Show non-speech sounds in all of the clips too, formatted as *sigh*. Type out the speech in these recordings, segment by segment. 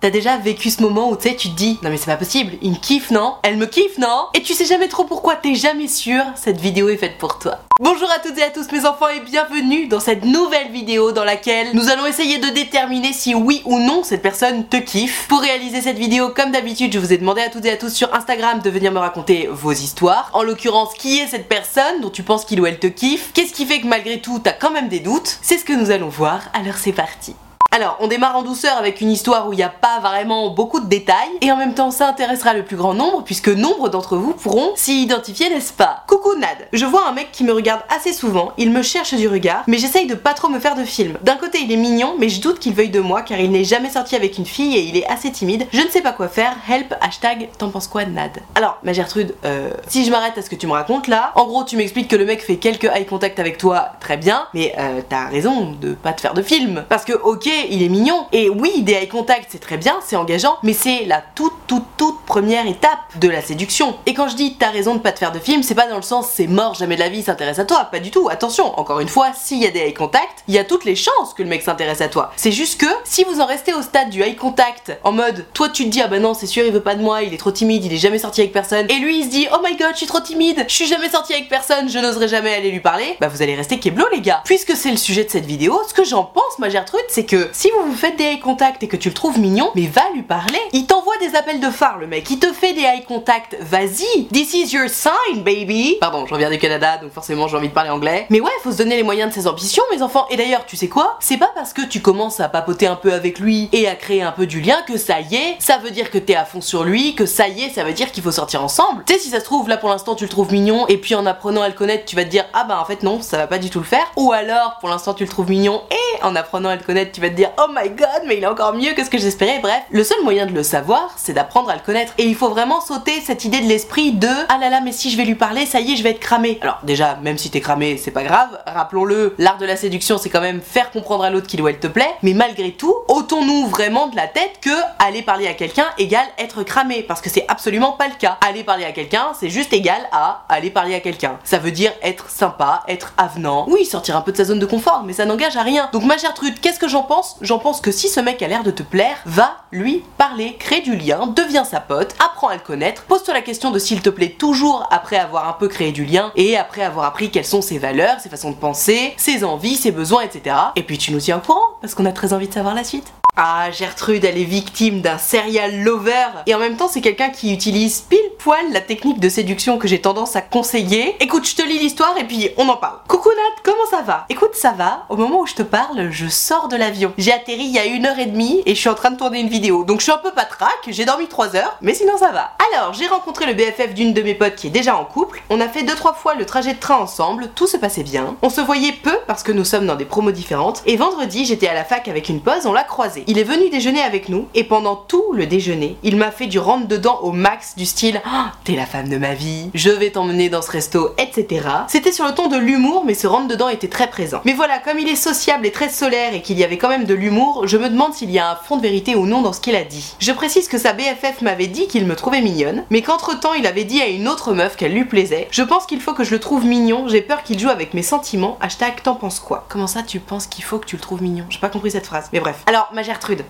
T'as déjà vécu ce moment où tu sais, tu te dis non mais c'est pas possible, il me kiffe non? Elle me kiffe non? Et tu sais jamais trop pourquoi, t'es jamais sûr, cette vidéo est faite pour toi. Bonjour à toutes et à tous mes enfants et bienvenue dans cette nouvelle vidéo dans laquelle nous allons essayer de déterminer si oui ou non cette personne te kiffe. Pour réaliser cette vidéo, comme d'habitude, je vous ai demandé à toutes et à tous sur Instagram de venir me raconter vos histoires. En l'occurrence, qui est cette personne dont tu penses qu'il ou elle te kiffe? Qu'est-ce qui fait que malgré tout, t'as quand même des doutes? C'est ce que nous allons voir, alors c'est parti. Alors, on démarre en douceur avec une histoire où il n'y a pas vraiment beaucoup de détails, et en même temps ça intéressera le plus grand nombre, puisque nombre d'entre vous pourront s'y identifier, n'est-ce pas? Coucou Nad, je vois un mec qui me regarde assez souvent, il me cherche du regard, mais j'essaye de pas trop me faire de film. D'un côté il est mignon, mais je doute qu'il veuille de moi, car il n'est jamais sorti avec une fille et il est assez timide. Je ne sais pas quoi faire, help, hashtag, t'en penses quoi Nad? Alors, ma Gertrude, euh, si je m'arrête à ce que tu me racontes là, en gros tu m'expliques que le mec fait quelques eye contact avec toi, très bien, mais euh, t'as raison de pas te faire de film. Parce que ok, il est mignon. Et oui, des eye contact, c'est très bien, c'est engageant, mais c'est la toute, toute, toute première étape de la séduction. Et quand je dis t'as raison de pas te faire de film, c'est pas dans le sens c'est mort, jamais de la vie s'intéresse à toi, pas du tout. Attention, encore une fois, s'il y a des eye contact, il y a toutes les chances que le mec s'intéresse à toi. C'est juste que si vous en restez au stade du eye contact, en mode toi tu te dis ah bah non, c'est sûr, il veut pas de moi, il est trop timide, il est jamais sorti avec personne, et lui il se dit oh my god, je suis trop timide, je suis jamais sorti avec personne, je n'oserais jamais aller lui parler, bah vous allez rester keblo les gars. Puisque c'est le sujet de cette vidéo, ce que j'en pense, ma Gertrude, c'est que si vous vous faites des eye contact et que tu le trouves mignon, mais va lui parler. Il t'envoie des appels de phare, le mec. Il te fait des eye contact. Vas-y. This is your sign, baby. Pardon, je reviens du Canada, donc forcément j'ai envie de parler anglais. Mais ouais, faut se donner les moyens de ses ambitions, mes enfants. Et d'ailleurs, tu sais quoi? C'est pas parce que tu commences à papoter un peu avec lui et à créer un peu du lien que ça y est, ça veut dire que t'es à fond sur lui, que ça y est, ça veut dire qu'il faut sortir ensemble. Tu sais, si ça se trouve, là pour l'instant tu le trouves mignon, et puis en apprenant à le connaître, tu vas te dire, ah bah en fait non, ça va pas du tout le faire. Ou alors, pour l'instant tu le trouves mignon, et en apprenant à le connaître, tu vas te dire, oh my god, mais il est encore mieux que ce que j'espérais. Bref, le seul moyen de le savoir, c'est d'apprendre à le connaître. Et il faut vraiment sauter cette idée de l'esprit de ah là là, mais si je vais lui parler, ça y est, je vais être cramé. Alors déjà, même si t'es cramé, c'est pas grave. Rappelons-le, l'art de la séduction, c'est quand même faire comprendre à l'autre qu'il ou elle te plaît. Mais malgré tout, ôtons-nous vraiment de la tête que aller parler à quelqu'un égale être cramé, parce que c'est absolument pas le cas. Aller parler à quelqu'un, c'est juste égal à aller parler à quelqu'un. Ça veut dire être sympa, être avenant. Oui, sortir un peu de sa zone de confort, mais ça n'engage à rien. Donc ma chère Trude, qu'est-ce que j'en pense J'en pense que si ce mec a l'air de te plaire, va lui parler, crée du lien, deviens sa pote, apprends à le connaître, pose-toi la question de s'il te plaît toujours après avoir un peu créé du lien et après avoir appris quelles sont ses valeurs, ses façons de penser, ses envies, ses besoins, etc. Et puis tu nous tiens au courant parce qu'on a très envie de savoir la suite. Ah, Gertrude, elle est victime d'un serial lover. Et en même temps, c'est quelqu'un qui utilise pile poil la technique de séduction que j'ai tendance à conseiller. Écoute, je te lis l'histoire et puis on en parle. Coucou Nat, comment ça va? Écoute, ça va. Au moment où je te parle, je sors de l'avion. J'ai atterri il y a une heure et demie et je suis en train de tourner une vidéo. Donc je suis un peu patraque, j'ai dormi 3 heures, mais sinon ça va. Alors, j'ai rencontré le BFF d'une de mes potes qui est déjà en couple. On a fait 2-3 fois le trajet de train ensemble, tout se passait bien. On se voyait peu parce que nous sommes dans des promos différentes. Et vendredi, j'étais à la fac avec une pause, on l'a croisé. Il est venu déjeuner avec nous et pendant tout le déjeuner, il m'a fait du rentre dedans au max du style Ah, T'es la femme de ma vie, je vais t'emmener dans ce resto, etc. C'était sur le ton de l'humour, mais ce rentre dedans était très présent. Mais voilà, comme il est sociable et très solaire et qu'il y avait quand même de l'humour, je me demande s'il y a un fond de vérité ou non dans ce qu'il a dit. Je précise que sa BFF m'avait dit qu'il me trouvait mignonne, mais qu'entre temps il avait dit à une autre meuf qu'elle lui plaisait. Je pense qu'il faut que je le trouve mignon, j'ai peur qu'il joue avec mes sentiments. Hashtag t'en penses quoi Comment ça tu penses qu'il faut que tu le trouves mignon? J'ai pas compris cette phrase. Mais bref. Alors, ma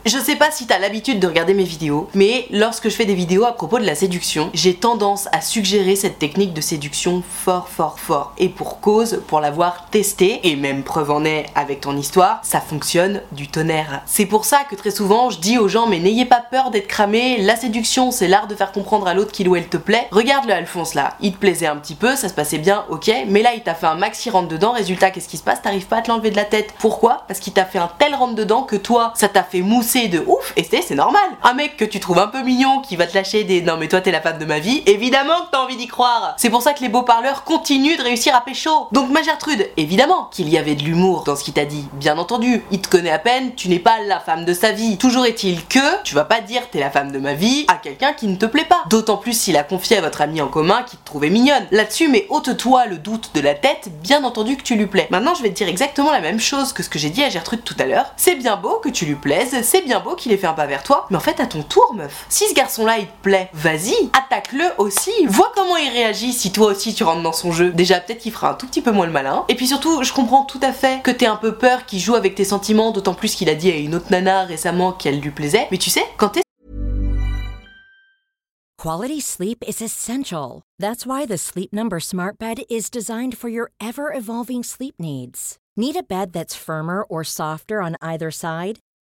Je sais pas si t'as l'habitude de regarder mes vidéos, mais lorsque je fais des vidéos à propos de la séduction, j'ai tendance à suggérer cette technique de séduction fort fort fort. Et pour cause, pour l'avoir testé, et même preuve en est avec ton histoire, ça fonctionne du tonnerre. C'est pour ça que très souvent je dis aux gens mais n'ayez pas peur d'être cramé, la séduction c'est l'art de faire comprendre à l'autre qu'il ou elle te plaît. Regarde le Alphonse là, il te plaisait un petit peu, ça se passait bien, ok, mais là il t'a fait un maxi rentre dedans, résultat qu'est-ce qui se passe? T'arrives pas à te l'enlever de la tête. Pourquoi? Parce qu'il t'a fait un tel rentre dedans que toi ça t'a fait mousser de ouf et c'est normal. Un mec que tu trouves un peu mignon qui va te lâcher des non mais toi t'es la femme de ma vie, évidemment que t'as envie d'y croire. C'est pour ça que les beaux parleurs continuent de réussir à pécho. Donc ma Gertrude, évidemment qu'il y avait de l'humour dans ce qu'il t'a dit, bien entendu. Il te connaît à peine, tu n'es pas la femme de sa vie. Toujours est-il que tu vas pas dire t'es la femme de ma vie à quelqu'un qui ne te plaît pas. D'autant plus s'il a confié à votre ami en commun qui te trouvait mignonne. Là-dessus, mais ôte-toi le doute de la tête, bien entendu que tu lui plais. Maintenant, je vais te dire exactement la même chose que ce que j'ai dit à Gertrude tout à l'heure. C'est bien beau que tu lui c'est bien beau qu'il ait fait un pas vers toi, mais en fait, à ton tour, meuf. Si ce garçon-là, il te plaît, vas-y, attaque-le aussi. Vois comment il réagit si toi aussi tu rentres dans son jeu. Déjà, peut-être qu'il fera un tout petit peu moins le malin. Et puis surtout, je comprends tout à fait que t'aies un peu peur qu'il joue avec tes sentiments, d'autant plus qu'il a dit à une autre nana récemment qu'elle lui plaisait. Mais tu sais, quand t'es Quality sleep is essential. That's why the Sleep Number Smart Bed is designed for your ever evolving sleep needs. Need a bed that's firmer or softer on either side?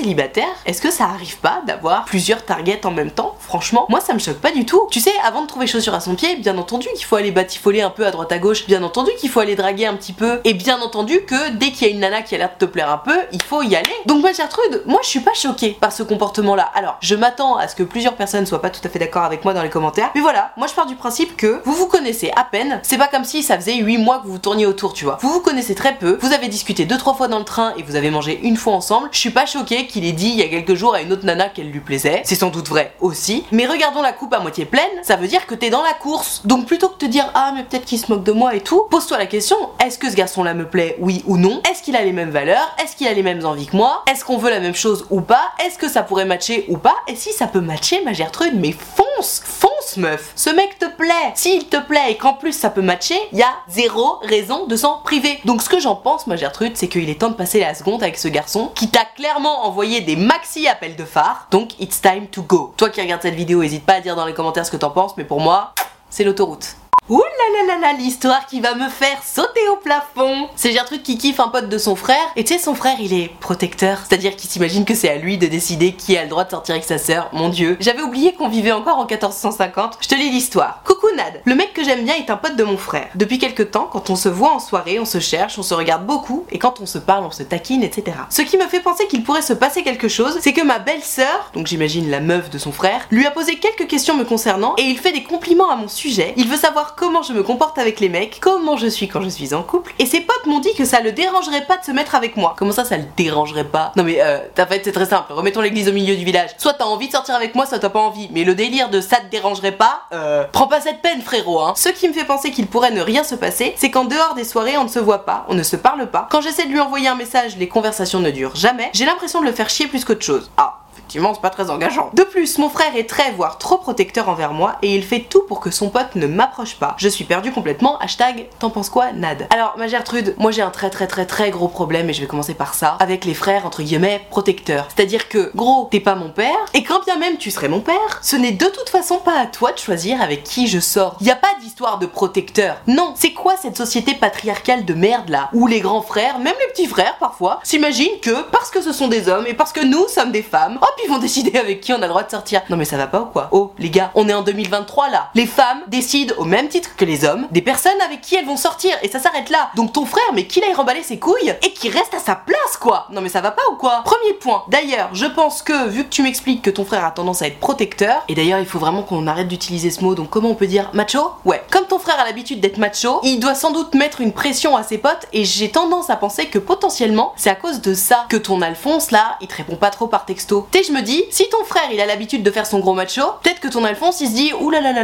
célibataire, est-ce que ça arrive pas d'avoir plusieurs targets en même temps? Franchement, moi ça me choque pas du tout. Tu sais, avant de trouver chaussure à son pied, bien entendu qu'il faut aller batifoler un peu à droite à gauche, bien entendu qu'il faut aller draguer un petit peu, et bien entendu que dès qu'il y a une nana qui a l'air de te plaire un peu, il faut y aller. Donc moi Gertrude, moi je suis pas choquée par ce comportement-là. Alors, je m'attends à ce que plusieurs personnes soient pas tout à fait d'accord avec moi dans les commentaires, mais voilà, moi je pars du principe que vous vous connaissez à peine, c'est pas comme si ça faisait 8 mois que vous vous tourniez autour, tu vois. Vous vous connaissez très peu, vous avez discuté deux trois fois dans le train et vous avez mangé une fois ensemble, je suis pas choquée qu'il ait dit il y a quelques jours à une autre nana qu'elle lui plaisait. C'est sans doute vrai aussi. Mais regardons la coupe à moitié pleine, ça veut dire que t'es dans la course. Donc plutôt que de te dire ah mais peut-être qu'il se moque de moi et tout, pose-toi la question, est-ce que ce garçon-là me plaît, oui ou non? Est-ce qu'il a les mêmes valeurs? Est-ce qu'il a les mêmes envies que moi? Est-ce qu'on veut la même chose ou pas? Est-ce que ça pourrait matcher ou pas? Et si ça peut matcher, ma Gertrude, mais fonce Fonce meuf Ce mec te plaît S'il te plaît et qu'en plus ça peut matcher, il y a zéro raison de s'en priver. Donc ce que j'en pense, ma Gertrude, c'est qu'il est temps de passer la seconde avec ce garçon qui t'a clairement envoyé des maxi appels de phare. Donc it's time to go. Toi qui regardes cette vidéo, n'hésite pas à dire dans les commentaires ce que t'en penses, mais pour moi, c'est l'autoroute. Ouh là là là là, l'histoire qui va me faire sauter au plafond C'est Gertrude qui kiffe un pote de son frère, et tu sais, son frère il est protecteur, c'est-à-dire qu'il s'imagine que c'est à lui de décider qui a le droit de sortir avec sa sœur, mon dieu. J'avais oublié qu'on vivait encore en 1450, je te lis l'histoire. Coucou Nad, le mec que j'aime bien est un pote de mon frère. Depuis quelques temps, quand on se voit en soirée, on se cherche, on se regarde beaucoup, et quand on se parle, on se taquine, etc. Ce qui me fait penser qu'il pourrait se passer quelque chose, c'est que ma belle-sœur, donc j'imagine la meuf de son frère, lui a posé quelques questions me concernant, et il fait des compliments à mon sujet. Il veut savoir comment je me comporte avec les mecs, comment je suis quand je suis en couple, et ses potes m'ont dit que ça le dérangerait pas de se mettre avec moi. Comment ça, ça le dérangerait pas? Non mais euh, t'as fait, c'est très simple, remettons l'église au milieu du village. Soit t'as envie de sortir avec moi, soit t'as pas envie. Mais le délire de ça te dérangerait pas, euh, prends pas cette peine frérot, hein. Ce qui me fait penser qu'il pourrait ne rien se passer, c'est qu'en dehors des soirées, on ne se voit pas, on ne se parle pas. Quand j'essaie de lui envoyer un message, les conversations ne durent jamais. J'ai l'impression de le faire chier plus qu'autre chose. Ah, effectivement, c'est pas très engageant. De plus, mon frère est très, voire trop protecteur envers moi et il fait tout pour que son pote ne m'approche pas. Je suis perdu complètement. Hashtag, t'en penses quoi, Nad Alors, ma Gertrude, moi j'ai un très très très très gros problème et je vais commencer par ça, avec les frères entre guillemets protecteurs. C'est-à-dire que, gros, t'es pas mon père et quand bien même tu serais mon père, ce n'est de toute façon pas à toi de choisir avec qui je sors. Y a pas d'histoire de protecteur. Non, c'est quoi cette société patriarcale de merde là Où les grands frères, même les petits frères parfois, s'imaginent que parce que ce sont des hommes et parce que nous sommes des femmes, hop, ils vont décider avec qui on a le droit de sortir. Non mais ça va pas ou quoi? Oh les gars, on est en 2023 là. Les femmes décident au même titre que les hommes des personnes avec qui elles vont sortir et ça s'arrête là. Donc ton frère, mais qu'il aille remballer ses couilles et qu'il reste à sa place quoi. Non mais ça va pas ou quoi? Premier point. D'ailleurs, je pense que vu que tu m'expliques que ton frère a tendance à être protecteur, et d'ailleurs il faut vraiment qu'on arrête d'utiliser ce mot, donc comment on peut dire macho? Ouais. Comme ton frère a l'habitude d'être macho, il doit sans doute mettre une pression à ses potes et j'ai tendance à penser que potentiellement c'est à cause de ça que ton Alphonse là, il te répond pas trop par texto. Me dis, si ton frère il a l'habitude de faire son gros macho, peut-être que ton Alphonse il se dit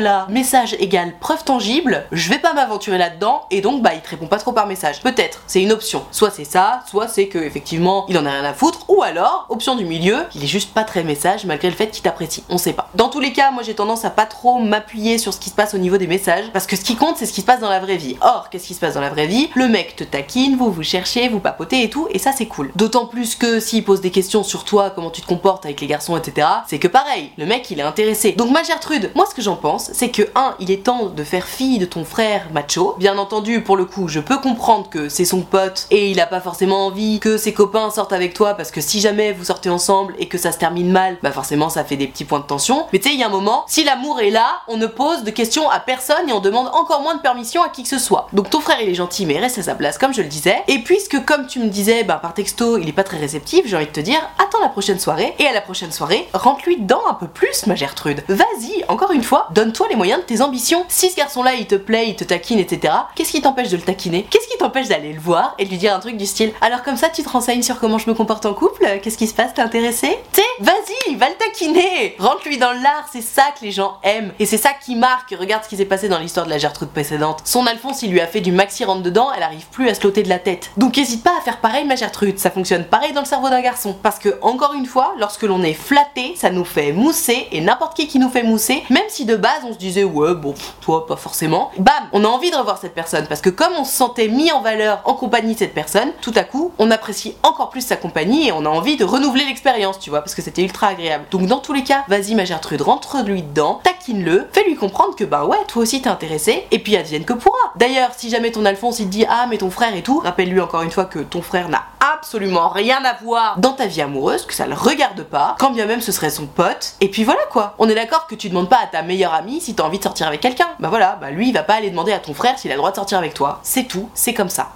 là, message égale preuve tangible, je vais pas m'aventurer là-dedans et donc bah il te répond pas trop par message. Peut-être, c'est une option. Soit c'est ça, soit c'est que effectivement il en a rien à foutre, ou alors, option du milieu, il est juste pas très message malgré le fait qu'il t'apprécie. On sait pas. Dans tous les cas, moi j'ai tendance à pas trop m'appuyer sur ce qui se passe au niveau des messages parce que ce qui compte c'est ce qui se passe dans la vraie vie. Or, qu'est-ce qui se passe dans la vraie vie? Le mec te taquine, vous vous cherchez, vous papotez et tout, et ça c'est cool. D'autant plus que s'il pose des questions sur toi, comment tu te comportes avec les garçons, etc., c'est que pareil, le mec il est intéressé. Donc ma Gertrude, moi ce que j'en pense, c'est que 1, il est temps de faire fi de ton frère macho. Bien entendu, pour le coup, je peux comprendre que c'est son pote et il a pas forcément envie que ses copains sortent avec toi parce que si jamais vous sortez ensemble et que ça se termine mal, bah forcément ça fait des petits points de tension. Mais tu sais, il y a un moment, si l'amour est là, on ne pose de questions à personne et on demande encore moins de permission à qui que ce soit. Donc ton frère il est gentil mais reste à sa place comme je le disais. Et puisque comme tu me disais, bah par texto il est pas très réceptif, j'ai envie de te dire, attends la prochaine soirée et à la prochaine soirée, rentre-lui dedans un peu plus ma Gertrude. Vas-y, encore une fois, donne-toi les moyens de tes ambitions. Si ce garçon là il te plaît, il te taquine, etc., qu'est-ce qui t'empêche de le taquiner? Qu'est-ce qui t'empêche d'aller le voir et de lui dire un truc du style Alors comme ça tu te renseignes sur comment je me comporte en couple Qu'est-ce qui se passe T'es intéressé T'sais, vas-y, va le taquiner Rentre-lui dans l'art, c'est ça que les gens aiment. Et c'est ça qui marque. Regarde ce qui s'est passé dans l'histoire de la Gertrude précédente. Son Alphonse, il lui a fait du maxi rentre dedans, elle arrive plus à se loter de la tête. Donc n'hésite pas à faire pareil ma Gertrude, ça fonctionne pareil dans le cerveau d'un garçon. Parce que, encore une fois, lorsque l'on est flatté, ça nous fait mousser, et n'importe qui qui nous fait mousser, même si de base on se disait ouais bon, toi pas forcément, bam, on a envie de revoir cette personne. Parce que comme on se sentait mis en valeur en compagnie de cette personne, tout à coup, on apprécie encore plus sa compagnie et on a envie de renouveler l'expérience, tu vois, parce que c'était ultra agréable. Donc dans tous les cas, vas-y ma Gertrude, rentre-lui dedans, taquine-le, fais-lui comprendre que bah ouais, toi aussi t'es intéressé, et puis advienne que pourra. D'ailleurs, si jamais ton Alphonse il dit ah mais ton frère et tout, rappelle-lui encore une fois que ton frère n'a absolument rien à voir dans ta vie amoureuse, que ça le regarde pas, quand bien même ce serait son pote, et puis voilà quoi. On est d'accord que tu demandes pas à ta meilleure amie si t'as envie de sortir avec quelqu'un. Bah voilà, bah lui il va pas aller demander à ton frère s'il a le droit de sortir avec toi. C'est tout, c'est comme ça.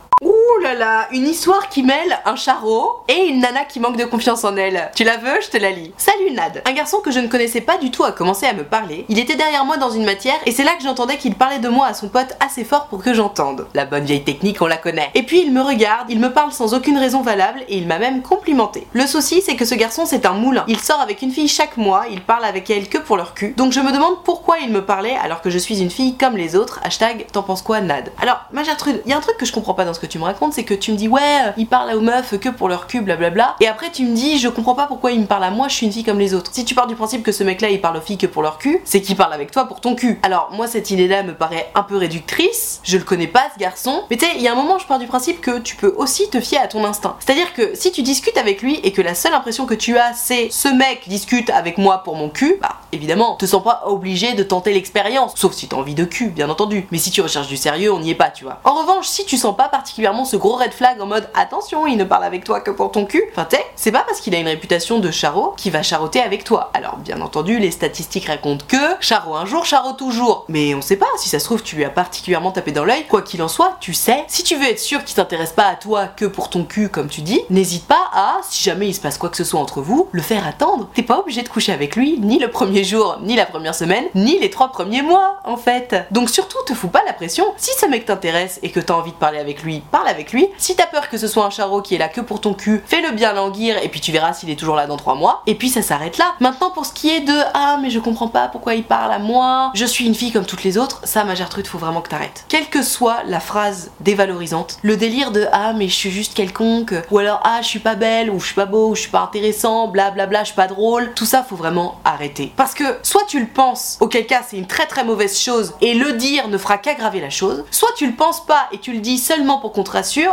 Ouh là là, une histoire qui mêle un charreau et une nana qui manque de confiance en elle. Tu la veux Je te la lis. Salut Nad. Un garçon que je ne connaissais pas du tout a commencé à me parler. Il était derrière moi dans une matière et c'est là que j'entendais qu'il parlait de moi à son pote assez fort pour que j'entende. La bonne vieille technique, on la connaît. Et puis il me regarde, il me parle sans aucune raison valable et il m'a même complimenté. Le souci, c'est que ce garçon, c'est un moulin. Il sort avec une fille chaque mois, il parle avec elle que pour leur cul. Donc je me demande pourquoi il me parlait alors que je suis une fille comme les autres. Hashtag t'en penses quoi Nad? Alors, ma Gertrude, il y a un truc que je comprends pas dans ce que tu me racontes, c'est que tu me dis ouais, il parle aux meufs que pour leur cul, blablabla. Et après tu me dis je comprends pas pourquoi il me parle à moi, je suis une fille comme les autres. Si tu pars du principe que ce mec là il parle aux filles que pour leur cul, c'est qu'il parle avec toi pour ton cul. Alors moi cette idée là me paraît un peu réductrice, je le connais pas ce garçon, mais tu sais, il y a un moment je pars du principe que tu peux aussi te fier à ton instinct. C'est-à-dire que si tu discutes avec lui et que la seule impression que tu as c'est ce mec discute avec moi pour mon cul, bah évidemment, te sens pas obligé de tenter l'expérience, sauf si t'as envie de cul, bien entendu. Mais si tu recherches du sérieux, on n'y est pas, tu vois. En revanche, si tu sens pas particulièrement ce gros red flag en mode attention, il ne parle avec toi que pour ton cul. Enfin, tu c'est pas parce qu'il a une réputation de charreau qu'il va charroter avec toi. Alors, bien entendu, les statistiques racontent que charreau un jour, charreau toujours. Mais on sait pas, si ça se trouve, tu lui as particulièrement tapé dans l'œil. Quoi qu'il en soit, tu sais, si tu veux être sûr qu'il t'intéresse pas à toi que pour ton cul, comme tu dis, n'hésite pas à, si jamais il se passe quoi que ce soit entre vous, le faire attendre. T'es pas obligé de coucher avec lui, ni le premier jour, ni la première semaine, ni les trois premiers mois, en fait. Donc surtout, te fous pas la pression. Si ce mec t'intéresse et que t'as envie de parler avec lui, parle avec lui. Si t'as peur que ce soit un charreau qui est là que pour ton cul, fais-le bien languir et puis tu verras s'il est toujours là dans trois mois. Et puis ça s'arrête là. Maintenant, pour ce qui est de ah, mais je comprends pas pourquoi il parle à moi, je suis une fille comme toutes les autres, ça, ma Gertrude, faut vraiment que t'arrêtes. Quelle que soit la phrase dévalorisante, le délire de ah, mais je suis juste quelconque, ou alors ah, je suis pas belle, ou je suis pas beau, ou je suis pas intéressant, blablabla, bla, bla, je suis pas drôle, tout ça, faut vraiment arrêter. Parce que soit tu le penses, auquel cas c'est une très très mauvaise chose, et le dire ne fera qu'aggraver la chose, soit tu le penses pas et tu le dis seulement pour te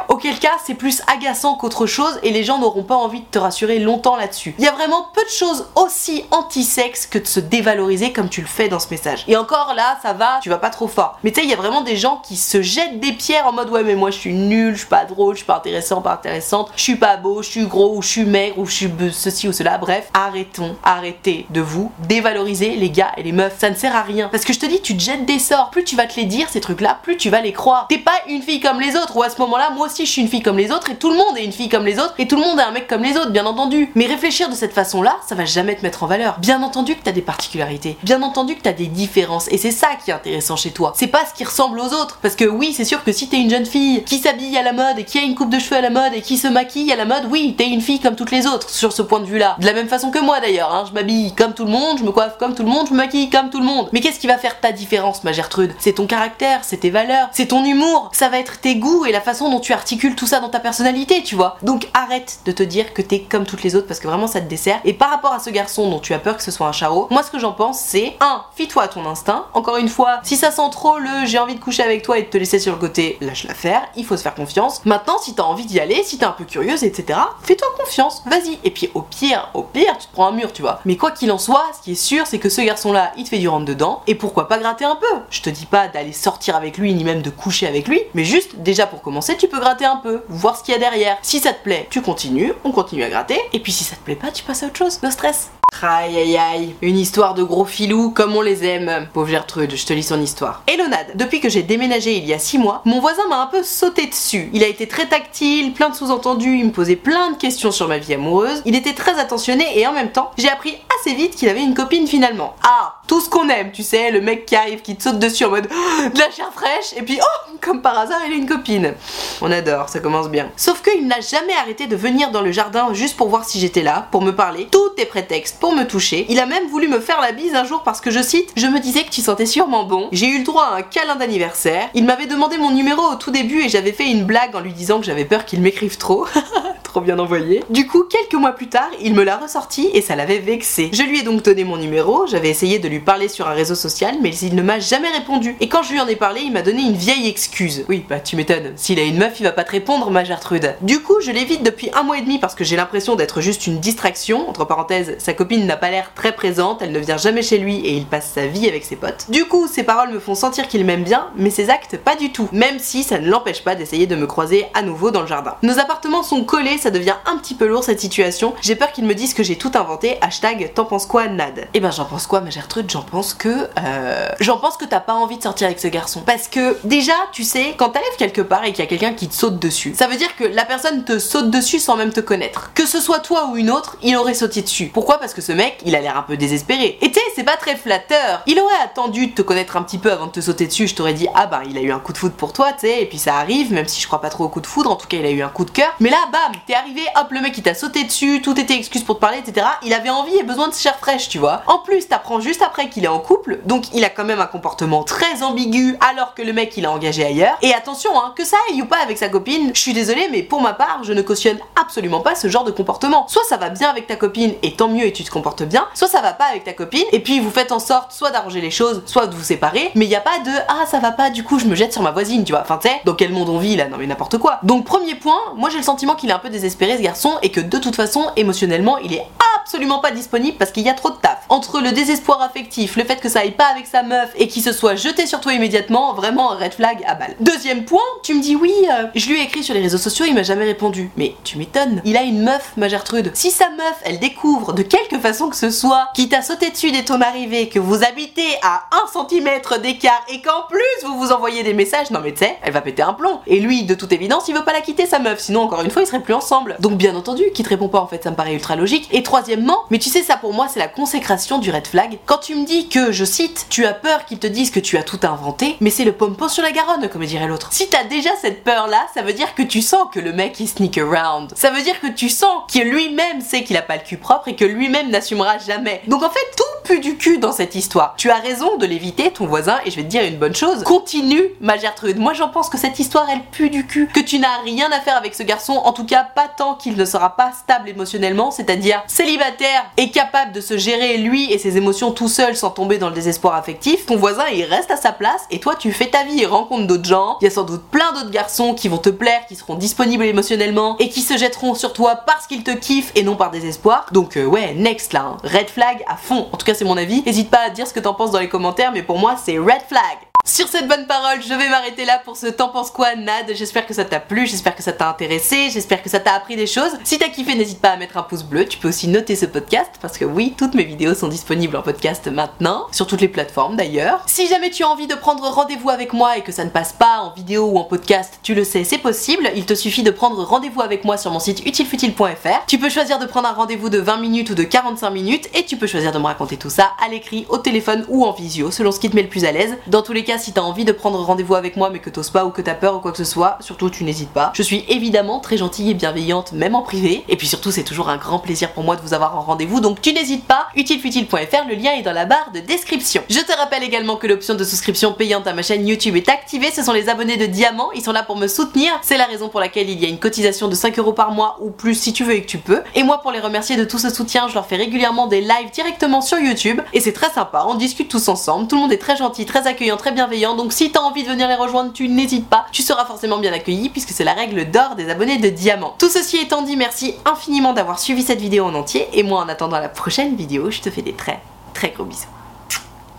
auquel cas c'est plus agaçant qu'autre chose et les gens n'auront pas envie de te rassurer longtemps là-dessus. Il y a vraiment peu de choses aussi anti-sexe que de se dévaloriser comme tu le fais dans ce message. Et encore là, ça va, tu vas pas trop fort. Mais tu sais, il y a vraiment des gens qui se jettent des pierres en mode ouais mais moi je suis nul, je suis pas drôle, je suis pas intéressant, pas intéressante, je suis pas beau, je suis gros ou je suis maigre ou je suis ceci ou cela. Bref, arrêtons, arrêtez de vous dévaloriser les gars et les meufs. Ça ne sert à rien. Parce que je te dis, tu te jettes des sorts. Plus tu vas te les dire ces trucs-là, plus tu vas les croire. T'es pas une fille comme les autres. Ou à ce moment-là, moi aussi je suis une fille comme les autres et tout le monde est une fille comme les autres et tout le monde est un mec comme les autres, bien entendu. Mais réfléchir de cette façon-là, ça va jamais te mettre en valeur. Bien entendu que t'as des particularités. Bien entendu que t'as des différences. Et c'est ça qui est intéressant chez toi. C'est pas ce qui ressemble aux autres. Parce que oui, c'est sûr que si t'es une jeune fille qui s'habille à la mode et qui a une coupe de cheveux à la mode et qui se maquille à la mode, oui, t'es une fille comme toutes les autres sur ce point de vue-là. De la même façon que moi d'ailleurs. Hein. Je m'habille comme tout le monde, je me coiffe comme tout le monde, je me maquille comme tout le monde. Mais qu'est-ce qui va faire ta différence, ma Gertrude? C'est ton caractère, c'est tes valeurs, c'est ton humour, ça va être tes goûts et la façon dont tu articules tout ça dans ta personnalité, tu vois. Donc arrête de te dire que t'es comme toutes les autres parce que vraiment ça te dessert. Et par rapport à ce garçon dont tu as peur que ce soit un charreau, moi ce que j'en pense c'est 1. Fie-toi à ton instinct. Encore une fois, si ça sent trop le j'ai envie de coucher avec toi et de te laisser sur le côté, lâche la faire, il faut se faire confiance. Maintenant, si t'as envie d'y aller, si t'es un peu curieuse, etc., fais-toi confiance, vas-y. Et puis au pire, au pire, tu te prends un mur, tu vois. Mais quoi qu'il en soit, ce qui est sûr, c'est que ce garçon-là, il te fait du rentre dedans. Et pourquoi pas gratter un peu? Je te dis pas d'aller sortir avec lui, ni même de coucher avec lui, mais juste, déjà pour commencer, tu peux gratter un peu, voir ce qu'il y a derrière. Si ça te plaît, tu continues, on continue à gratter. Et puis si ça te plaît pas, tu passes à autre chose. No stress. Aïe aïe aïe, une histoire de gros filous comme on les aime. Pauvre Gertrude, je te lis son histoire. Elonade, depuis que j'ai déménagé il y a 6 mois, mon voisin m'a un peu sauté dessus. Il a été très tactile, plein de sous-entendus, il me posait plein de questions sur ma vie amoureuse. Il était très attentionné et en même temps, j'ai appris assez vite qu'il avait une copine finalement. Ah, tout ce qu'on aime, tu sais, le mec qui arrive, qui te saute dessus en mode oh, de la chair fraîche et puis oh, comme par hasard, il a une copine. On adore, ça commence bien. Sauf qu'il n'a jamais arrêté de venir dans le jardin juste pour voir si j'étais là, pour me parler. Tout est prétexte pour me toucher. Il a même voulu me faire la bise un jour parce que je cite Je me disais que tu sentais sûrement bon. J'ai eu le droit à un câlin d'anniversaire. Il m'avait demandé mon numéro au tout début et j'avais fait une blague en lui disant que j'avais peur qu'il m'écrive trop. *laughs* trop bien envoyé. Du coup, quelques mois plus tard, il me l'a ressorti et ça l'avait vexé. Je lui ai donc donné mon numéro, j'avais essayé de lui parler sur un réseau social, mais il ne m'a jamais répondu. Et quand je lui en ai parlé, il m'a donné une vieille excuse. Oui, bah tu m'étonnes. S'il a une meuf, il va pas te répondre, ma Gertrude. Du coup, je l'évite depuis un mois et demi parce que j'ai l'impression d'être juste une distraction. Entre parenthèses, sa copine n'a pas l'air très présente, elle ne vient jamais chez lui et il passe sa vie avec ses potes. Du coup, ses paroles me font sentir qu'il m'aime bien, mais ses actes pas du tout. Même si ça ne l'empêche pas d'essayer de me croiser à nouveau dans le jardin. Nos appartements sont collés, ça devient un petit peu lourd cette situation. J'ai peur qu'il me dise que j'ai tout inventé. Hashtag t'en penses quoi, Nad? Eh ben j'en pense quoi, ma Gertrude J'en pense que. Euh... J'en pense que t'as pas envie de sortir avec ce garçon. Parce que déjà, tu sais, quand t'arrives quelque part et qu'il y a quelqu'un qui te saute dessus, ça veut dire que la personne te saute dessus sans même te connaître. Que ce soit toi ou une autre, il aurait sauté dessus. Pourquoi? Parce que ce mec, il a l'air un peu désespéré. Et tu c'est pas très flatteur. Il aurait attendu de te connaître un petit peu avant de te sauter dessus. Je t'aurais dit, ah bah, il a eu un coup de foudre pour toi, tu sais, et puis ça arrive, même si je crois pas trop au coup de foudre, en tout cas, il a eu un coup de cœur. Mais là, bam, t'es arrivé, hop, le mec il t'a sauté dessus, tout était excuse pour te parler, etc. Il avait envie et besoin de chair fraîche, tu vois. En plus, t'apprends juste après qu'il est en couple, donc il a quand même un comportement très ambigu alors que le mec il a engagé ailleurs. Et attention, hein, que ça aille ou pas avec sa copine, je suis désolée, mais pour ma part, je ne cautionne absolument pas ce genre de comportement. Soit ça va bien avec ta copine et tant mieux et tu te comportes bien, soit ça va pas avec ta copine et puis vous faites en sorte soit d'arranger les choses, soit de vous séparer, mais il y a pas de ah ça va pas, du coup je me jette sur ma voisine, tu vois. Enfin, tu sais, dans quel monde on vit là Non, mais n'importe quoi. Donc, premier point, moi j'ai le sentiment qu'il est un peu désespéré ce garçon et que de toute façon, émotionnellement, il est absolument pas disponible parce qu'il y a trop de taf. entre le désespoir affectif, le fait que ça aille pas avec sa meuf et qu'il se soit jeté sur toi immédiatement, vraiment red flag à balle. Deuxième point, tu me dis oui, euh, je lui ai écrit sur les réseaux sociaux, il m'a jamais répondu. Mais tu m'étonnes, il a une meuf, ma Gertrude. Si sa meuf, elle découvre de quelque façon que ce soit, qui t'a sauté dessus dès ton arrivée, que vous habitez à 1 cm d'écart et qu'en plus vous vous envoyez des messages, non mais tu sais, elle va péter un plomb. Et lui, de toute évidence, il veut pas la quitter sa meuf, sinon encore une fois, ils seraient plus ensemble. Donc bien entendu, qui te répond pas en fait, ça me paraît ultra logique. Et troisièmement, mais tu sais ça pour moi, c'est la consécration du red flag. Quand tu me dis que, je cite, tu as peur qu'ils te disent que tu as tout inventé, mais c'est le pompo sur la Garonne, comme dirait l'autre. Si t'as déjà cette peur là, ça veut dire que tu sens que le mec il sneak around. Ça veut dire que tu sens que lui-même sait qu'il a pas le cul propre et que lui-même n'assumera jamais. Donc en fait, tout pue du cul dans cette histoire. Tu as raison de l'éviter, ton voisin, et je vais te dire une bonne chose. Continue, ma Gertrude. Moi j'en pense que cette histoire elle pue du cul. Que tu n'as rien à faire avec ce garçon, en tout cas pas tant qu'il ne sera pas stable émotionnellement, c'est-à-dire célibataire et capable de se gérer lui et ses émotions tout seul sans tomber dans le désespoir affectif. Ton voisin il reste à sa place et toi tu fais ta vie et rencontres d'autres gens. Il y a sans doute plein d'autres garçons qui vont te plaire, qui seront disponibles émotionnellement et qui se jetteront sur toi parce qu'ils te kiffent et non par désespoir. Donc euh, ouais, next là, hein. red flag à fond. En tout cas c'est mon avis. N'hésite pas à dire ce que t'en penses dans les commentaires, mais pour moi c'est red flag. Sur cette bonne parole, je vais m'arrêter là pour ce T'en penses quoi Nad? J'espère que ça t'a plu, j'espère que ça t'a intéressé, j'espère que ça t'a appris des choses. Si t'as kiffé, n'hésite pas à mettre un pouce bleu, tu peux aussi noter ce podcast parce que oui, toutes mes vidéos sont disponibles en podcast maintenant, sur toutes les plateformes d'ailleurs. Si jamais tu as envie de prendre rendez-vous avec moi et que ça ne passe pas en vidéo ou en podcast, tu le sais, c'est possible. Il te suffit de prendre rendez-vous avec moi sur mon site utilefutile.fr. Tu peux choisir de prendre un rendez-vous de 20 minutes ou de 45 minutes et tu peux choisir de me raconter tout ça à l'écrit, au téléphone ou en visio, selon ce qui te met le plus à l'aise. Dans tous les cas, si t'as envie de prendre rendez-vous avec moi mais que t'oses pas ou que t'as peur ou quoi que ce soit, surtout tu n'hésites pas. Je suis évidemment très gentille et bienveillante, même en privé. Et puis surtout, c'est toujours un grand plaisir pour moi de vous avoir en rendez-vous, donc tu n'hésites pas. Utilefutile.fr, le lien est dans la barre de description. Je te rappelle également que l'option de souscription payante à ma chaîne YouTube est activée. Ce sont les abonnés de Diamant, ils sont là pour me soutenir. C'est la raison pour laquelle il y a une cotisation de 5 euros par mois ou plus si tu veux et que tu peux. Et moi, pour les remercier de tout ce soutien, je leur fais régulièrement des lives directement sur YouTube. Et c'est très sympa, on discute tous ensemble. Tout le monde est très gentil, très accueillant, très bienveillant. Donc si t'as envie de venir les rejoindre, tu n'hésites pas. Tu seras forcément bien accueilli puisque c'est la règle d'or des abonnés de Diamant. Tout ceci étant dit, merci infiniment d'avoir suivi cette vidéo en entier. Et moi, en attendant la prochaine vidéo, je te fais des très très gros bisous.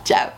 Ciao